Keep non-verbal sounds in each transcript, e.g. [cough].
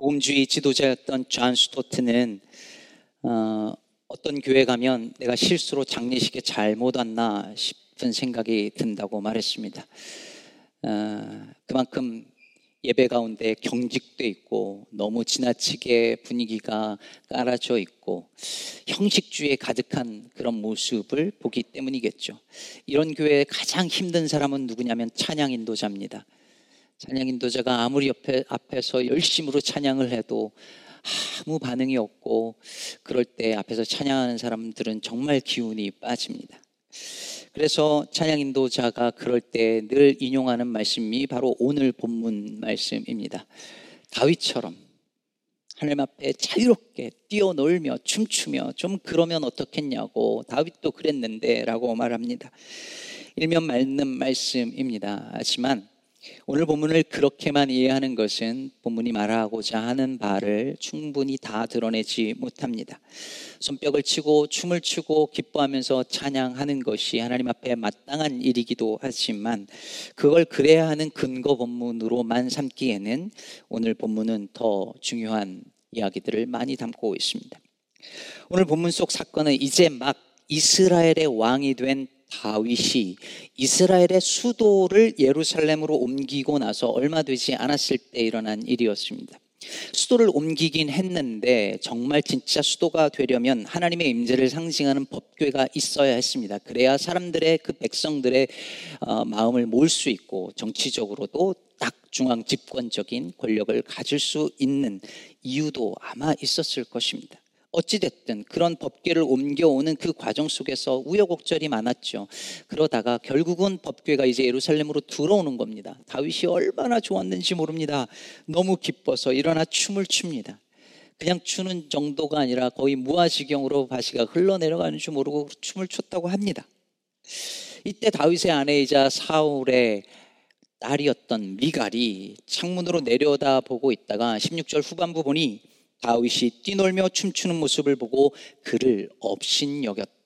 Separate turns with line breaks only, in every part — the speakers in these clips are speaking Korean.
복음주의 지도자였던 존 스토트는 어, 어떤 교회 가면 내가 실수로 장례식에 잘못 왔나 싶은 생각이 든다고 말했습니다. 어, 그만큼 예배 가운데 경직돼 있고 너무 지나치게 분위기가 깔아져 있고 형식주의에 가득한 그런 모습을 보기 때문이겠죠. 이런 교회의 가장 힘든 사람은 누구냐면 찬양 인도자입니다. 찬양 인도자가 아무리 옆에 앞에서 열심으로 찬양을 해도 아무 반응이 없고 그럴 때 앞에서 찬양하는 사람들은 정말 기운이 빠집니다. 그래서 찬양 인도자가 그럴 때 늘 인용하는 말씀이 바로 오늘 본문 말씀입니다. 다윗처럼 하나님 앞에 자유롭게 뛰어놀며 춤추며 좀 그러면 어떻겠냐고 다윗도 그랬는데라고 말합니다. 일면 맞는 말씀입니다. 하지만 오늘 본문을 그렇게만 이해하는 것은 본문이 말하고자 하는 바를 충분히 다 드러내지 못합니다. 손뼉을 치고 춤을 추고 기뻐하면서 찬양하는 것이 하나님 앞에 마땅한 일이기도 하지만 그걸 그래야 하는 근거 본문으로만 삼기에는 오늘 본문은 더 중요한 이야기들을 많이 담고 있습니다. 오늘 본문 속 사건은 이제 막 이스라엘의 왕이 된 다윗이 이스라엘의 수도를 예루살렘으로 옮기고 나서 얼마 되지 않았을 때 일어난 일이었습니다. 수도를 옮기긴 했는데 정말 진짜 수도가 되려면 하나님의 임재를 상징하는 법궤가 있어야 했습니다. 그래야 사람들의 그 백성들의 어, 마음을 모을 수 있고 정치적으로도 딱 중앙 집권적인 권력을 가질 수 있는 이유도 아마 있었을 것입니다. 어찌됐든 그런 법궤를 옮겨오는 그 과정 속에서 우여곡절이 많았죠. 그러다가 결국은 법궤가 이제 예루살렘으로 들어오는 겁니다. 다윗이 얼마나 좋았는지 모릅니다. 너무 기뻐서 일어나 춤을 춥니다. 그냥 추는 정도가 아니라 거의 무아지경으로 바시가 흘러내려가는 줄 모르고 춤을 췄다고 합니다. 이때 다윗의 아내이자 사울의 딸이었던 미갈이 창문으로 내려다 보고 있다가 16절 후반부 보니 다윗이 뛰놀며 춤추는 모습을 보고 그를 업신여겼다라고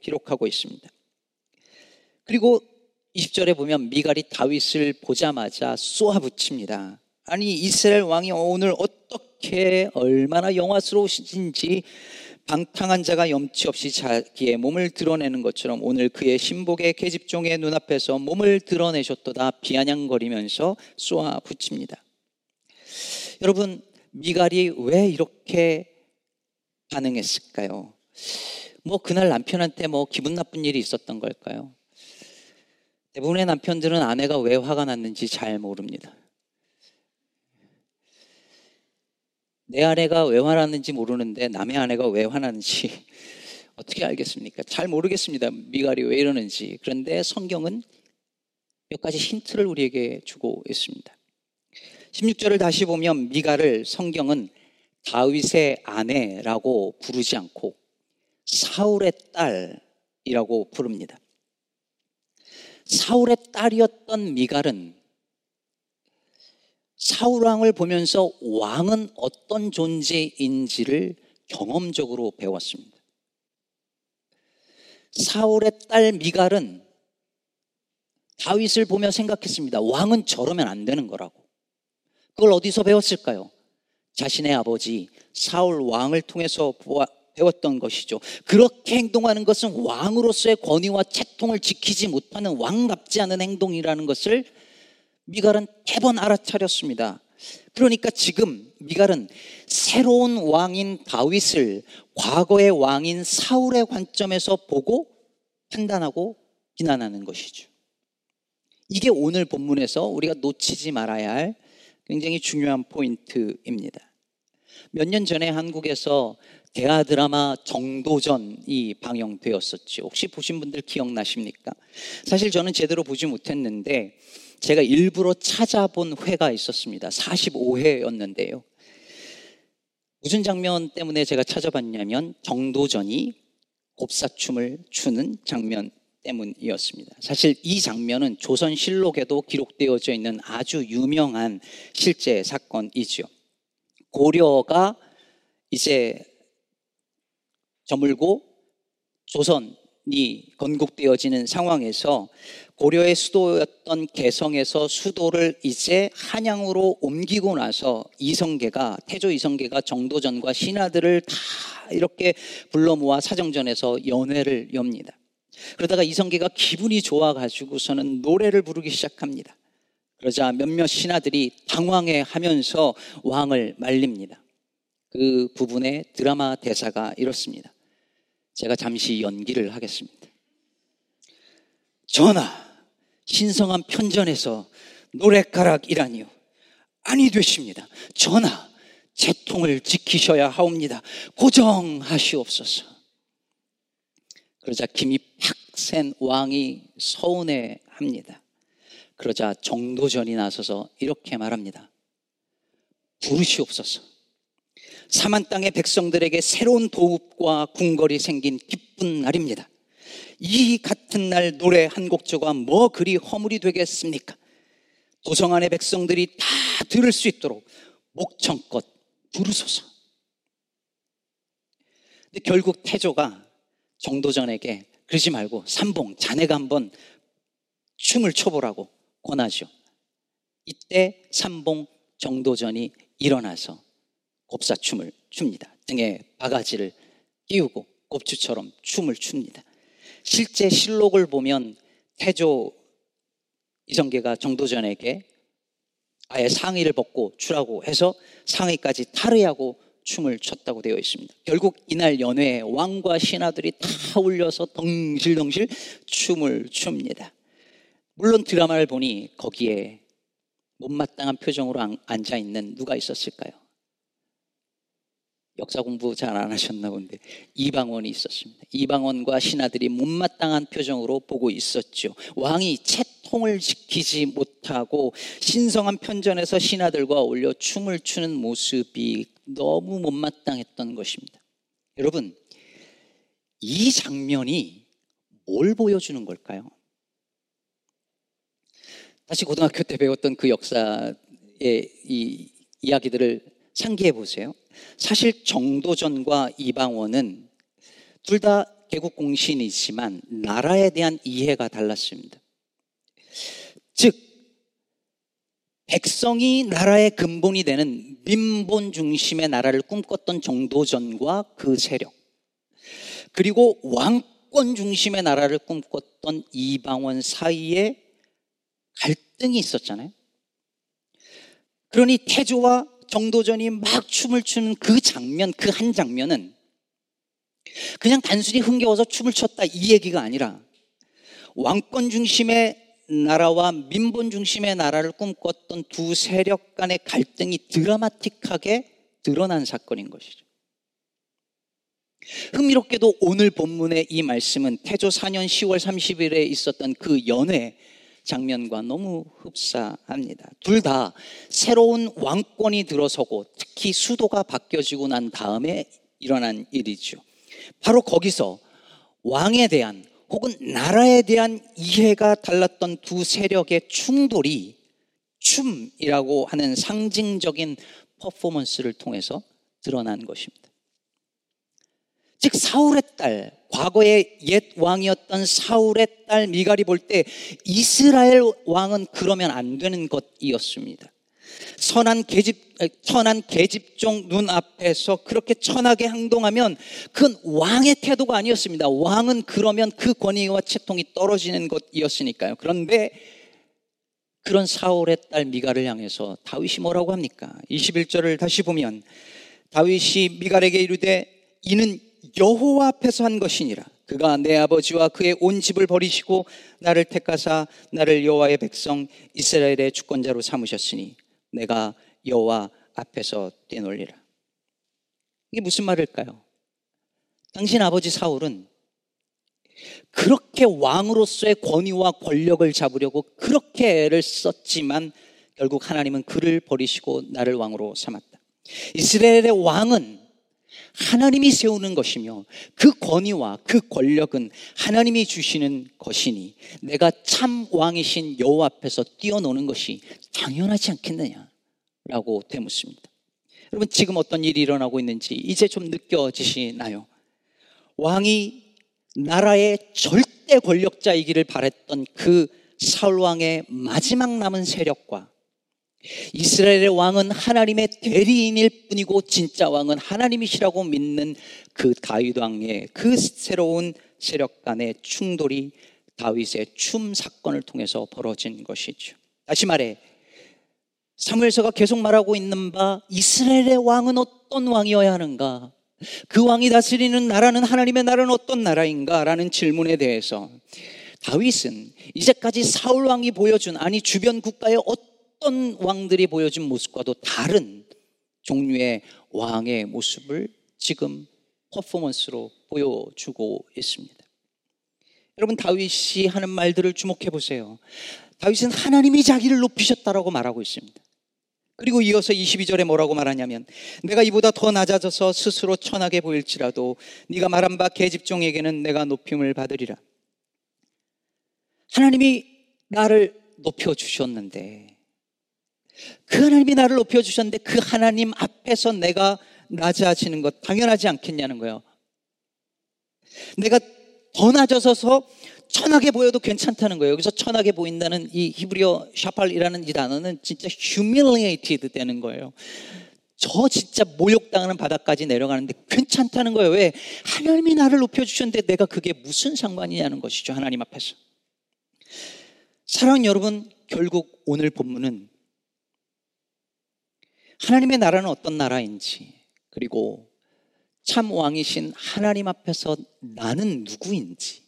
기록하고 있습니다. 그리고 20절에 보면 미갈이 다윗을 보자마자 쏘아붙입니다. 아니 이스라엘 왕이 오늘 어떻게 얼마나 영화스러우신지 방탕한 자가 염치 없이 자기의 몸을 드러내는 것처럼 오늘 그의 신복의 계집종의 눈앞에서 몸을 드러내셨도다 비아냥거리면서 쏘아붙입니다. 여러분 미갈이 왜 이렇게 반응했을까요? 뭐 그날 남편한테 뭐 기분 나쁜 일이 있었던 걸까요? 대부분의 남편들은 아내가 왜 화가 났는지 잘 모릅니다. 내 아내가 왜 화났는지 모르는데 남의 아내가 왜 화났는지 [laughs] 어떻게 알겠습니까? 잘 모르겠습니다. 미갈이 왜 이러는지. 그런데 성경은 몇 가지 힌트를 우리에게 주고 있습니다. 16절을 다시 보면 미가를 성경은 다윗의 아내라고 부르지 않고 사울의 딸이라고 부릅니다. 사울의 딸이었던 미갈은 사울왕을 보면서 왕은 어떤 존재인지를 경험적으로 배웠습니다. 사울의 딸 미갈은 다윗을 보며 생각했습니다. 왕은 저러면 안 되는 거라고. 그걸 어디서 배웠을까요? 자신의 아버지 사울 왕을 통해서 배웠던 것이죠. 그렇게 행동하는 것은 왕으로서의 권위와 채통을 지키지 못하는 왕답지 않은 행동이라는 것을 미갈은 대번 알아차렸습니다. 그러니까 지금 미갈은 새로운 왕인 다윗을 과거의 왕인 사울의 관점에서 보고 판단하고 비난하는 것이죠. 이게 오늘 본문에서 우리가 놓치지 말아야 할 굉장히 중요한 포인트입니다. 몇 년 전에 한국에서 대하 드라마 정도전이 방영되었었죠. 혹시 보신 분들 기억나십니까? 사실 저는 제대로 보지 못했는데 제가 일부러 찾아본 회가 있었습니다. 45회였는데요. 무슨 장면 때문에 제가 찾아봤냐면 정도전이 곱사춤을 추는 장면 때문이었습니다. 사실 이 장면은 조선실록에도 기록되어져 있는 아주 유명한 실제 사건이죠. 고려가 이제 저물고 조선이 건국되어지는 상황에서 고려의 수도였던 개성에서 수도를 이제 한양으로 옮기고 나서 이성계가 태조 이성계가 정도전과 신하들을 다 이렇게 불러 모아 사정전에서 연회를 엽니다. 그러다가 이성계가 기분이 좋아가지고서는 노래를 부르기 시작합니다. 그러자 몇몇 신하들이 당황해 하면서 왕을 말립니다. 그 부분의 드라마 대사가 이렇습니다. 제가 잠시 연기를 하겠습니다. 전하, 신성한 편전에서 노래가락이라니요. 아니 되십니다. 전하, 재통을 지키셔야 하옵니다. 고정하시옵소서. 그러자 김이 팍 센 왕이 서운해 합니다. 그러자 정도전이 나서서 이렇게 말합니다. 부르시옵소서. 사만 땅의 백성들에게 새로운 도읍과 궁궐이 생긴 기쁜 날입니다. 이 같은 날 노래 한 곡조가 뭐 그리 허물이 되겠습니까? 도성 안의 백성들이 다 들을 수 있도록 목청껏 부르소서. 근데 결국 태조가 정도전에게 그러지 말고 삼봉 자네가 한번 춤을 춰보라고 권하죠. 이때 삼봉 정도전이 일어나서 곱사춤을 춥니다. 등에 바가지를 끼우고 곱추처럼 춤을 춥니다. 실제 실록을 보면 태조 이성계가 정도전에게 아예 상의를 벗고 추라고 해서 상의까지 탈의하고 춤을 췄다고 되어 있습니다. 결국 이날 연회에 왕과 신하들이 다 울려서 덩실덩실 춤을 춥니다. 물론 드라마를 보니 거기에 못마땅한 표정으로 앉아 있는 누가 있었을까요? 역사 공부 잘 안 하셨나 본데 이방원이 있었습니다. 이방원과 신하들이 못마땅한 표정으로 보고 있었죠. 왕이 채통을 지키지 못하고 신성한 편전에서 신하들과 어울려 춤을 추는 모습이 너무 못마땅했던 것입니다. 여러분, 이 장면이 뭘 보여주는 걸까요? 다시 고등학교 때 배웠던 그 역사의 이 이야기들을 상기해 보세요. 사실 정도전과 이방원은 둘 다 개국 공신이지만 나라에 대한 이해가 달랐습니다. 즉 백성이 나라의 근본이 되는 민본 중심의 나라를 꿈꿨던 정도전과 그 세력 그리고 왕권 중심의 나라를 꿈꿨던 이방원 사이에 갈등이 있었잖아요. 그러니 태조와 정도전이 막 춤을 추는 그 장면, 그 한 장면은 그냥 단순히 흥겨워서 춤을 췄다 이 얘기가 아니라 왕권 중심의 나라와 민본 중심의 나라를 꿈꿨던 두 세력 간의 갈등이 드라마틱하게 드러난 사건인 것이죠. 흥미롭게도 오늘 본문의 이 말씀은 태조 4년 10월 30일에 있었던 그 연회 장면과 너무 흡사합니다. 둘 다 새로운 왕권이 들어서고 특히 수도가 바뀌어지고 난 다음에 일어난 일이죠. 바로 거기서 왕에 대한 혹은 나라에 대한 이해가 달랐던 두 세력의 충돌이 춤이라고 하는 상징적인 퍼포먼스를 통해서 드러난 것입니다. 즉 사울의 딸 과거의 옛 왕이었던 사울의 딸 미갈이 볼 때 이스라엘 왕은 그러면 안 되는 것이었습니다. 선한 계집, 선한 계집종 눈앞에서 그렇게 천하게 행동하면 그건 왕의 태도가 아니었습니다. 왕은 그러면 그 권위와 채통이 떨어지는 것이었으니까요. 그런데 그런 사울의 딸 미갈을 향해서 다윗이 뭐라고 합니까? 21절을 다시 보면 다윗이 미갈에게 이르되 이는 여호와 앞에서 한 것이니라. 그가 내 아버지와 그의 온 집을 버리시고 나를 택하사 나를 여호와의 백성 이스라엘의 주권자로 삼으셨으니 내가 여호와 앞에서 뛰놀리라. 이게 무슨 말일까요? 당신 아버지 사울은 그렇게 왕으로서의 권위와 권력을 잡으려고 그렇게 애를 썼지만 결국 하나님은 그를 버리시고 나를 왕으로 삼았다. 이스라엘의 왕은 하나님이 세우는 것이며 그 권위와 그 권력은 하나님이 주시는 것이니 내가 참 왕이신 여호와 앞에서 뛰어노는 것이 당연하지 않겠느냐라고 되묻습니다. 여러분 지금 어떤 일이 일어나고 있는지 이제 좀 느껴지시나요? 왕이 나라의 절대 권력자이기를 바랬던 그 사울 왕의 마지막 남은 세력과 이스라엘의 왕은 하나님의 대리인일 뿐이고 진짜 왕은 하나님이시라고 믿는 그 다윗 왕의 그 새로운 세력 간의 충돌이 다윗의 춤 사건을 통해서 벌어진 것이죠. 다시 말해 사무엘서가 계속 말하고 있는 바 이스라엘의 왕은 어떤 왕이어야 하는가? 그 왕이 다스리는 나라는 하나님의 나라는 어떤 나라인가? 라는 질문에 대해서 다윗은 이제까지 사울 왕이 보여준 아니 주변 국가의 어떤 왕들이 보여준 모습과도 다른 종류의 왕의 모습을 지금 퍼포먼스로 보여주고 있습니다. 여러분 다윗이 하는 말들을 주목해 보세요. 다윗은 하나님이 자기를 높이셨다라고 말하고 있습니다. 그리고 이어서 22절에 뭐라고 말하냐면 내가 이보다 더 낮아져서 스스로 천하게 보일지라도 네가 말한 바 계집종에게는 내가 높임을 받으리라. 하나님이 나를 높여 주셨는데 그 하나님이 나를 높여 주셨는데 그 하나님 앞에서 내가 낮아지는 것 당연하지 않겠냐는 거예요. 내가 더 낮아져서 천하게 보여도 괜찮다는 거예요. 여기서 천하게 보인다는 이 히브리어 샤팔이라는 이 단어는 진짜 humiliated 되는 거예요. 저 진짜 모욕당하는 바닥까지 내려가는데 괜찮다는 거예요. 왜? 하나님이 나를 높여주셨는데 내가 그게 무슨 상관이냐는 것이죠. 하나님 앞에서. 사랑하는 여러분, 결국 오늘 본문은 하나님의 나라는 어떤 나라인지, 그리고 참 왕이신 하나님 앞에서 나는 누구인지,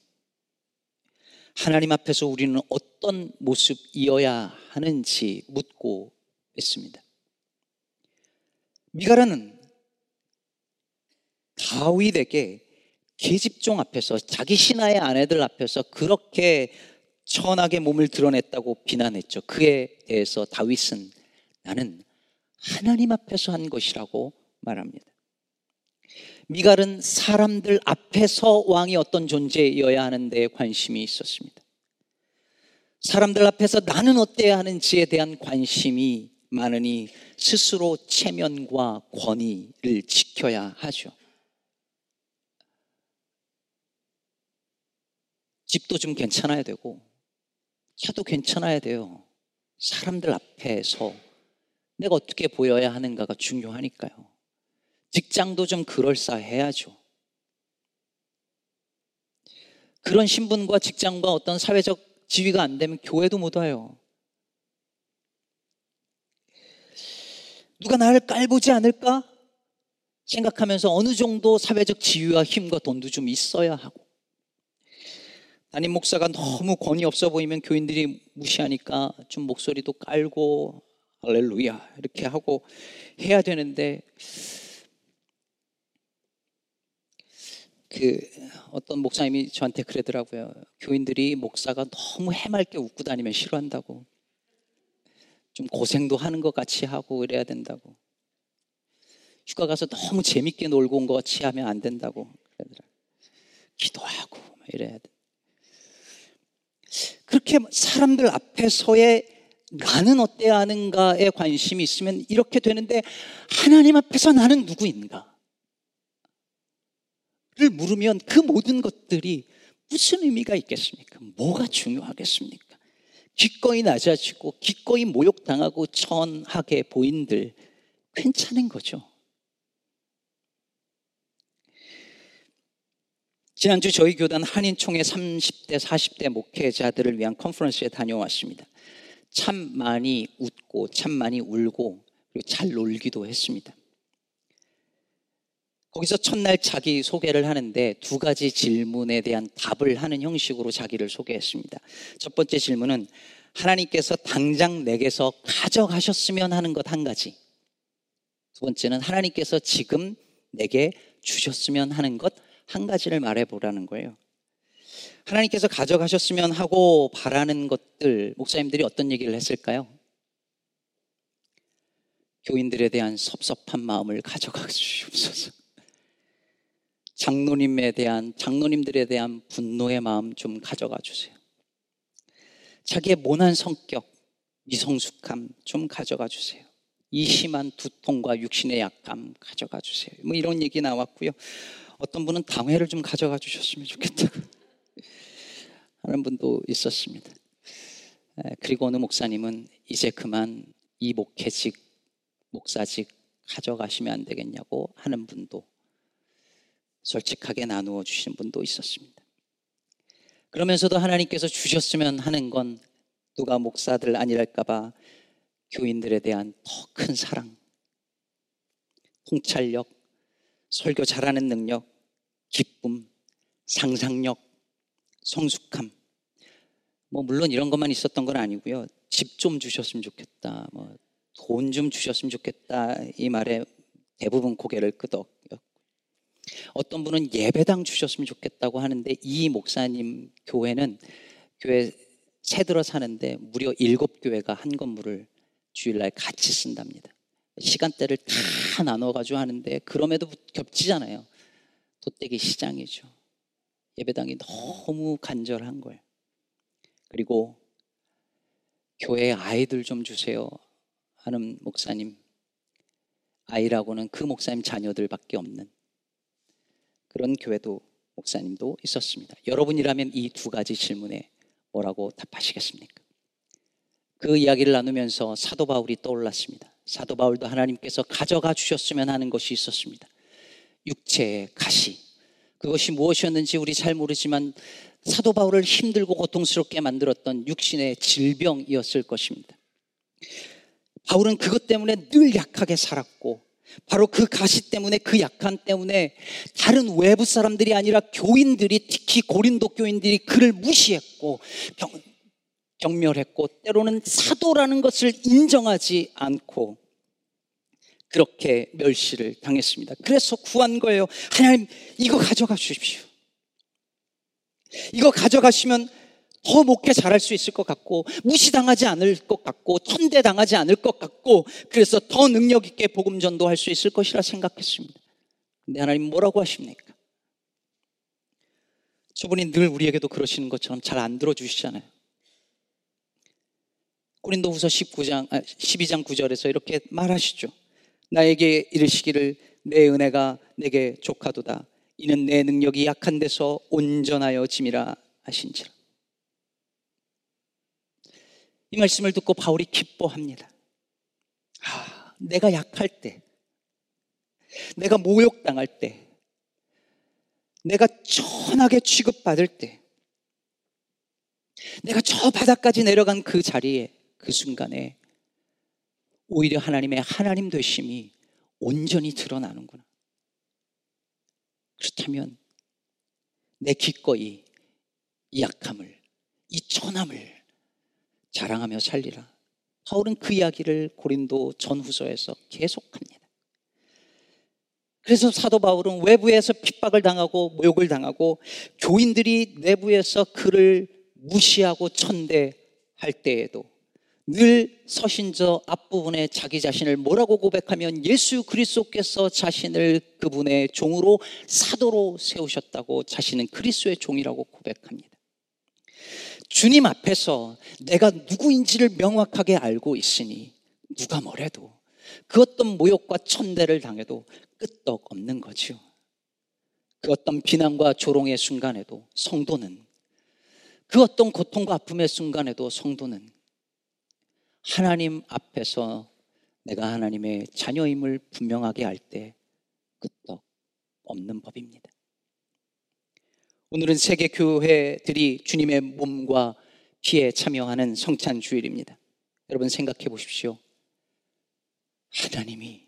하나님 앞에서 우리는 어떤 모습이어야 하는지 묻고 있습니다. 미가라는 다윗에게 계집종 앞에서 자기 신하의 아내들 앞에서 그렇게 천하게 몸을 드러냈다고 비난했죠. 그에 대해서 다윗은 나는 하나님 앞에서 한 것이라고 말합니다. 미갈은 사람들 앞에서 왕이 어떤 존재여야 하는데 관심이 있었습니다. 사람들 앞에서 나는 어때야 하는지에 대한 관심이 많으니 스스로 체면과 권위를 지켜야 하죠. 집도 좀 괜찮아야 되고, 차도 괜찮아야 돼요. 사람들 앞에서 내가 어떻게 보여야 하는가가 중요하니까요. 직장도 좀 그럴싸해야죠. 그런 신분과 직장과 어떤 사회적 지위가 안 되면 교회도 못 와요. 누가 나를 깔보지 않을까? 생각하면서 어느 정도 사회적 지위와 힘과 돈도 좀 있어야 하고. 담임 목사가 너무 권위 없어 보이면 교인들이 무시하니까 좀 목소리도 깔고 할렐루야 이렇게 하고 해야 되는데 그 어떤 목사님이 저한테 그러더라고요. 교인들이 목사가 너무 해맑게 웃고 다니면 싫어한다고. 좀 고생도 하는 것 같이 하고 이래야 된다고. 휴가 가서 너무 재밌게 놀고 온 것 같이 하면 안 된다고 그러더라. 기도하고 이래야 돼. 그렇게 사람들 앞에서의 나는 어때야 하는가에 관심이 있으면 이렇게 되는데 하나님 앞에서 나는 누구인가? 를 물으면 그 모든 것들이 무슨 의미가 있겠습니까? 뭐가 중요하겠습니까? 기꺼이 낮아지고 기꺼이 모욕당하고 천하게 보인들 괜찮은 거죠. 지난주 저희 교단 한인총회 30대, 40대 목회자들을 위한 컨퍼런스에 다녀왔습니다. 참 많이 웃고, 참 많이 울고, 그리고 잘 놀기도 했습니다. 거기서 첫날 자기 소개를 하는데 두 가지 질문에 대한 답을 하는 형식으로 자기를 소개했습니다. 첫 번째 질문은 하나님께서 당장 내게서 가져가셨으면 하는 것 한 가지. 두 번째는 하나님께서 지금 내게 주셨으면 하는 것 한 가지를 말해보라는 거예요. 하나님께서 가져가셨으면 하고 바라는 것들, 목사님들이 어떤 얘기를 했을까요? 교인들에 대한 섭섭한 마음을 가져가 주시옵소서. 장로님에 대한 장로님들에 대한 분노의 마음 좀 가져가 주세요. 자기의 모난 성격, 미성숙함 좀 가져가 주세요. 이 심한 두통과 육신의 약감 가져가 주세요. 뭐 이런 얘기 나왔고요. 어떤 분은 당회를 좀 가져가 주셨으면 좋겠다고 하는 분도 있었습니다. 그리고 어느 목사님은 이제 그만 이 목회직, 목사직 가져가시면 안 되겠냐고 하는 분도 솔직하게 나누어 주시는 분도 있었습니다. 그러면서도 하나님께서 주셨으면 하는 건 누가 목사들 아니랄까봐 교인들에 대한 더 큰 사랑, 통찰력, 설교 잘하는 능력, 기쁨, 상상력, 성숙함. 뭐 물론 이런 것만 있었던 건 아니고요. 집 좀 주셨으면 좋겠다. 뭐 돈 좀 주셨으면 좋겠다. 이 말에 대부분 고개를 끄덕였고 어떤 분은 예배당 주셨으면 좋겠다고 하는데 이 목사님 교회는 교회 새 들어 사는데 무려 일곱 교회가 한 건물을 주일날 같이 쓴답니다. 시간대를 다 나눠가지고 하는데 그럼에도 겹치잖아요. 돗대기 시장이죠. 예배당이 너무 간절한 거예요. 그리고 교회에 아이들 좀 주세요 하는 목사님. 아이라고는 그 목사님 자녀들밖에 없는 그런 교회도 목사님도 있었습니다. 여러분이라면 이 두 가지 질문에 뭐라고 답하시겠습니까? 그 이야기를 나누면서 사도 바울이 떠올랐습니다. 사도 바울도 하나님께서 가져가 주셨으면 하는 것이 있었습니다. 육체의 가시. 그것이 무엇이었는지 우리 잘 모르지만 사도 바울을 힘들고 고통스럽게 만들었던 육신의 질병이었을 것입니다. 바울은 그것 때문에 늘 약하게 살았고 바로 그 가시 때문에 그 약한 때문에 다른 외부 사람들이 아니라 교인들이 특히 고린도 교인들이 그를 무시했고 경멸했고 때로는 사도라는 것을 인정하지 않고 그렇게 멸시를 당했습니다. 그래서 구한 거예요. 하나님 이거 가져가 주십시오. 이거 가져가시면 더 목회 잘할 수 있을 것 같고 무시당하지 않을 것 같고 천대당하지 않을 것 같고 그래서 더 능력 있게 복음 전도할 수 있을 것이라 생각했습니다. 근데 하나님 뭐라고 하십니까? 저분이 늘 우리에게도 그러시는 것처럼 잘 안 들어주시잖아요. 고린도 후서 19장 12장 9절에서 이렇게 말하시죠. 나에게 이르시기를 내 은혜가 내게 족하도다. 이는 내 능력이 약한 데서 온전하여 짐이라 하신지라. 이 말씀을 듣고 바울이 기뻐합니다. 아, 내가 약할 때, 내가 모욕당할 때, 내가 천하게 취급받을 때, 내가 저 바닥까지 내려간 그 자리에, 그 순간에 오히려 하나님의 하나님 되심이 온전히 드러나는구나. 그렇다면 내 기꺼이 이 약함을, 이 천함을 자랑하며 살리라. 바울은 그 이야기를 고린도 전후서에서 계속합니다. 그래서 사도 바울은 외부에서 핍박을 당하고 모욕을 당하고 교인들이 내부에서 그를 무시하고 천대할 때에도 늘 서신저 앞부분에 자기 자신을 뭐라고 고백하면 예수 그리스도께서 자신을 그분의 종으로 사도로 세우셨다고 자신은 그리스도의 종이라고 고백합니다. 주님 앞에서 내가 누구인지를 명확하게 알고 있으니 누가 뭐래도 그 어떤 모욕과 천대를 당해도 끄떡 없는 거지요. 그 어떤 비난과 조롱의 순간에도 성도는 그 어떤 고통과 아픔의 순간에도 성도는 하나님 앞에서 내가 하나님의 자녀임을 분명하게 할 때 끄떡 없는 법입니다. 오늘은 세계 교회들이 주님의 몸과 피에 참여하는 성찬 주일입니다. 여러분 생각해 보십시오. 하나님이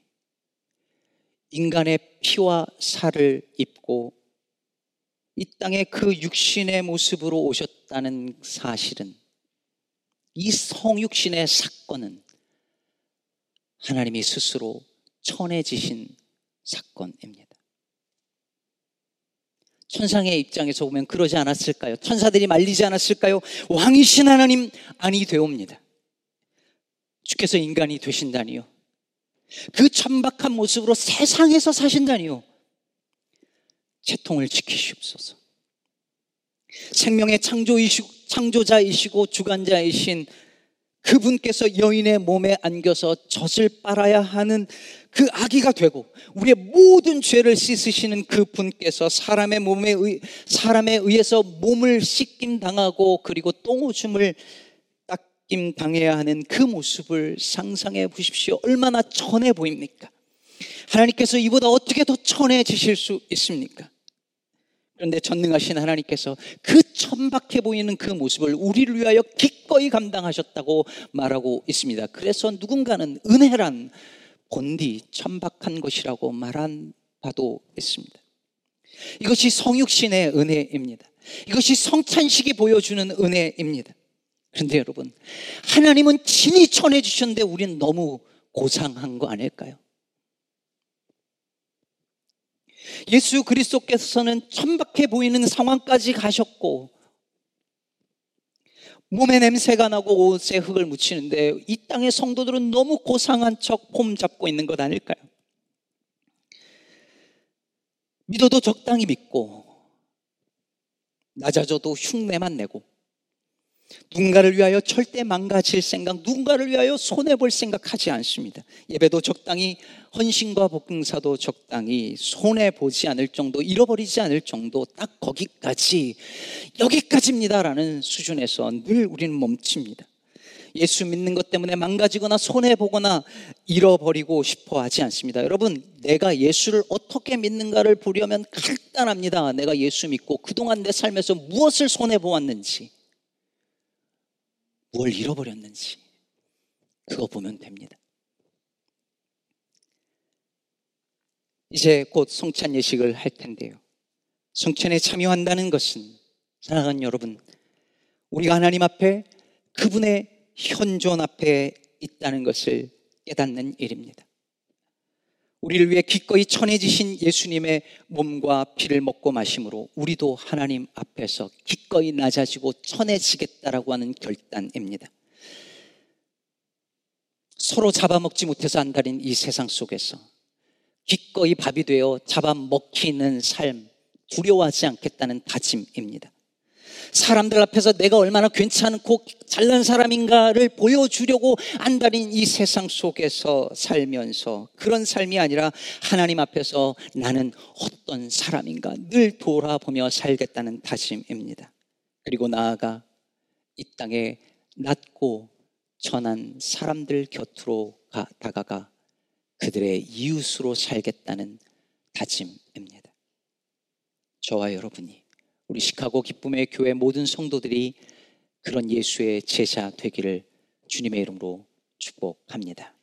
인간의 피와 살을 입고 이 땅에 그 육신의 모습으로 오셨다는 사실은 이 성육신의 사건은 하나님이 스스로 천해지신 사건입니다. 천상의 입장에서 보면 그러지 않았을까요? 천사들이 말리지 않았을까요? 왕이신 하나님 아니 되옵니다. 주께서 인간이 되신다니요. 그 천박한 모습으로 세상에서 사신다니요. 채통을 지키시옵소서. 생명의 창조이시고, 창조자이시고 주관자이신 그분께서 여인의 몸에 안겨서 젖을 빨아야 하는 그 아기가 되고 우리의 모든 죄를 씻으시는 그 분께서 사람의 몸에 의, 사람에 의해서 몸을 씻김 당하고 그리고 똥오줌을 딱 뺏김 당해야 하는 그 모습을 상상해 보십시오. 얼마나 천해 보입니까? 하나님께서 이보다 어떻게 더 천해지실 수 있습니까? 그런데 전능하신 하나님께서 그 천박해 보이는 그 모습을 우리를 위하여 기꺼이 감당하셨다고 말하고 있습니다. 그래서 누군가는 은혜란 본디 천박한 것이라고 말한 바도 있습니다. 이것이 성육신의 은혜입니다. 이것이 성찬식이 보여주는 은혜입니다. 그런데 여러분, 하나님은 친히 전해 주셨는데 우리는 너무 고상한 거 아닐까요? 예수 그리스도께서는 천박해 보이는 상황까지 가셨고 몸에 냄새가 나고 옷에 흙을 묻히는데 이 땅의 성도들은 너무 고상한 척 폼 잡고 있는 것 아닐까요? 믿어도 적당히 믿고 낮아져도 흉내만 내고 누군가를 위하여 절대 망가질 생각, 누군가를 위하여 손해볼 생각하지 않습니다. 예배도 적당히, 헌신과 복음사도 적당히 손해보지 않을 정도, 잃어버리지 않을 정도, 딱 거기까지, 여기까지입니다라는 수준에서 늘 우리는 멈춥니다. 예수 믿는 것 때문에 망가지거나 손해보거나 잃어버리고 싶어 하지 않습니다. 여러분, 내가 예수를 어떻게 믿는가를 보려면 간단합니다. 내가 예수 믿고 그동안 내 삶에서 무엇을 손해보았는지, 뭘 잃어버렸는지 그거 보면 됩니다. 이제 곧 성찬 예식을 할 텐데요. 성찬에 참여한다는 것은 사랑하는 여러분, 우리가 하나님 앞에 그분의 현존 앞에 있다는 것을 깨닫는 일입니다. 우리를 위해 기꺼이 천해지신 예수님의 몸과 피를 먹고 마심으로 우리도 하나님 앞에서 기꺼이 낮아지고 천해지겠다라고 하는 결단입니다. 서로 잡아먹지 못해서 안달인 이 세상 속에서 기꺼이 밥이 되어 잡아먹히는 삶 두려워하지 않겠다는 다짐입니다. 사람들 앞에서 내가 얼마나 괜찮고 잘난 사람인가를 보여주려고 안달인 이 세상 속에서 살면서 그런 삶이 아니라 하나님 앞에서 나는 어떤 사람인가 늘 돌아보며 살겠다는 다짐입니다. 그리고 나아가 이 땅에 낮고 전한 사람들 곁으로 가, 다가가 그들의 이웃으로 살겠다는 다짐입니다. 저와 여러분이 우리 시카고 기쁨의 교회 모든 성도들이 그런 예수의 제자 되기를 주님의 이름으로 축복합니다.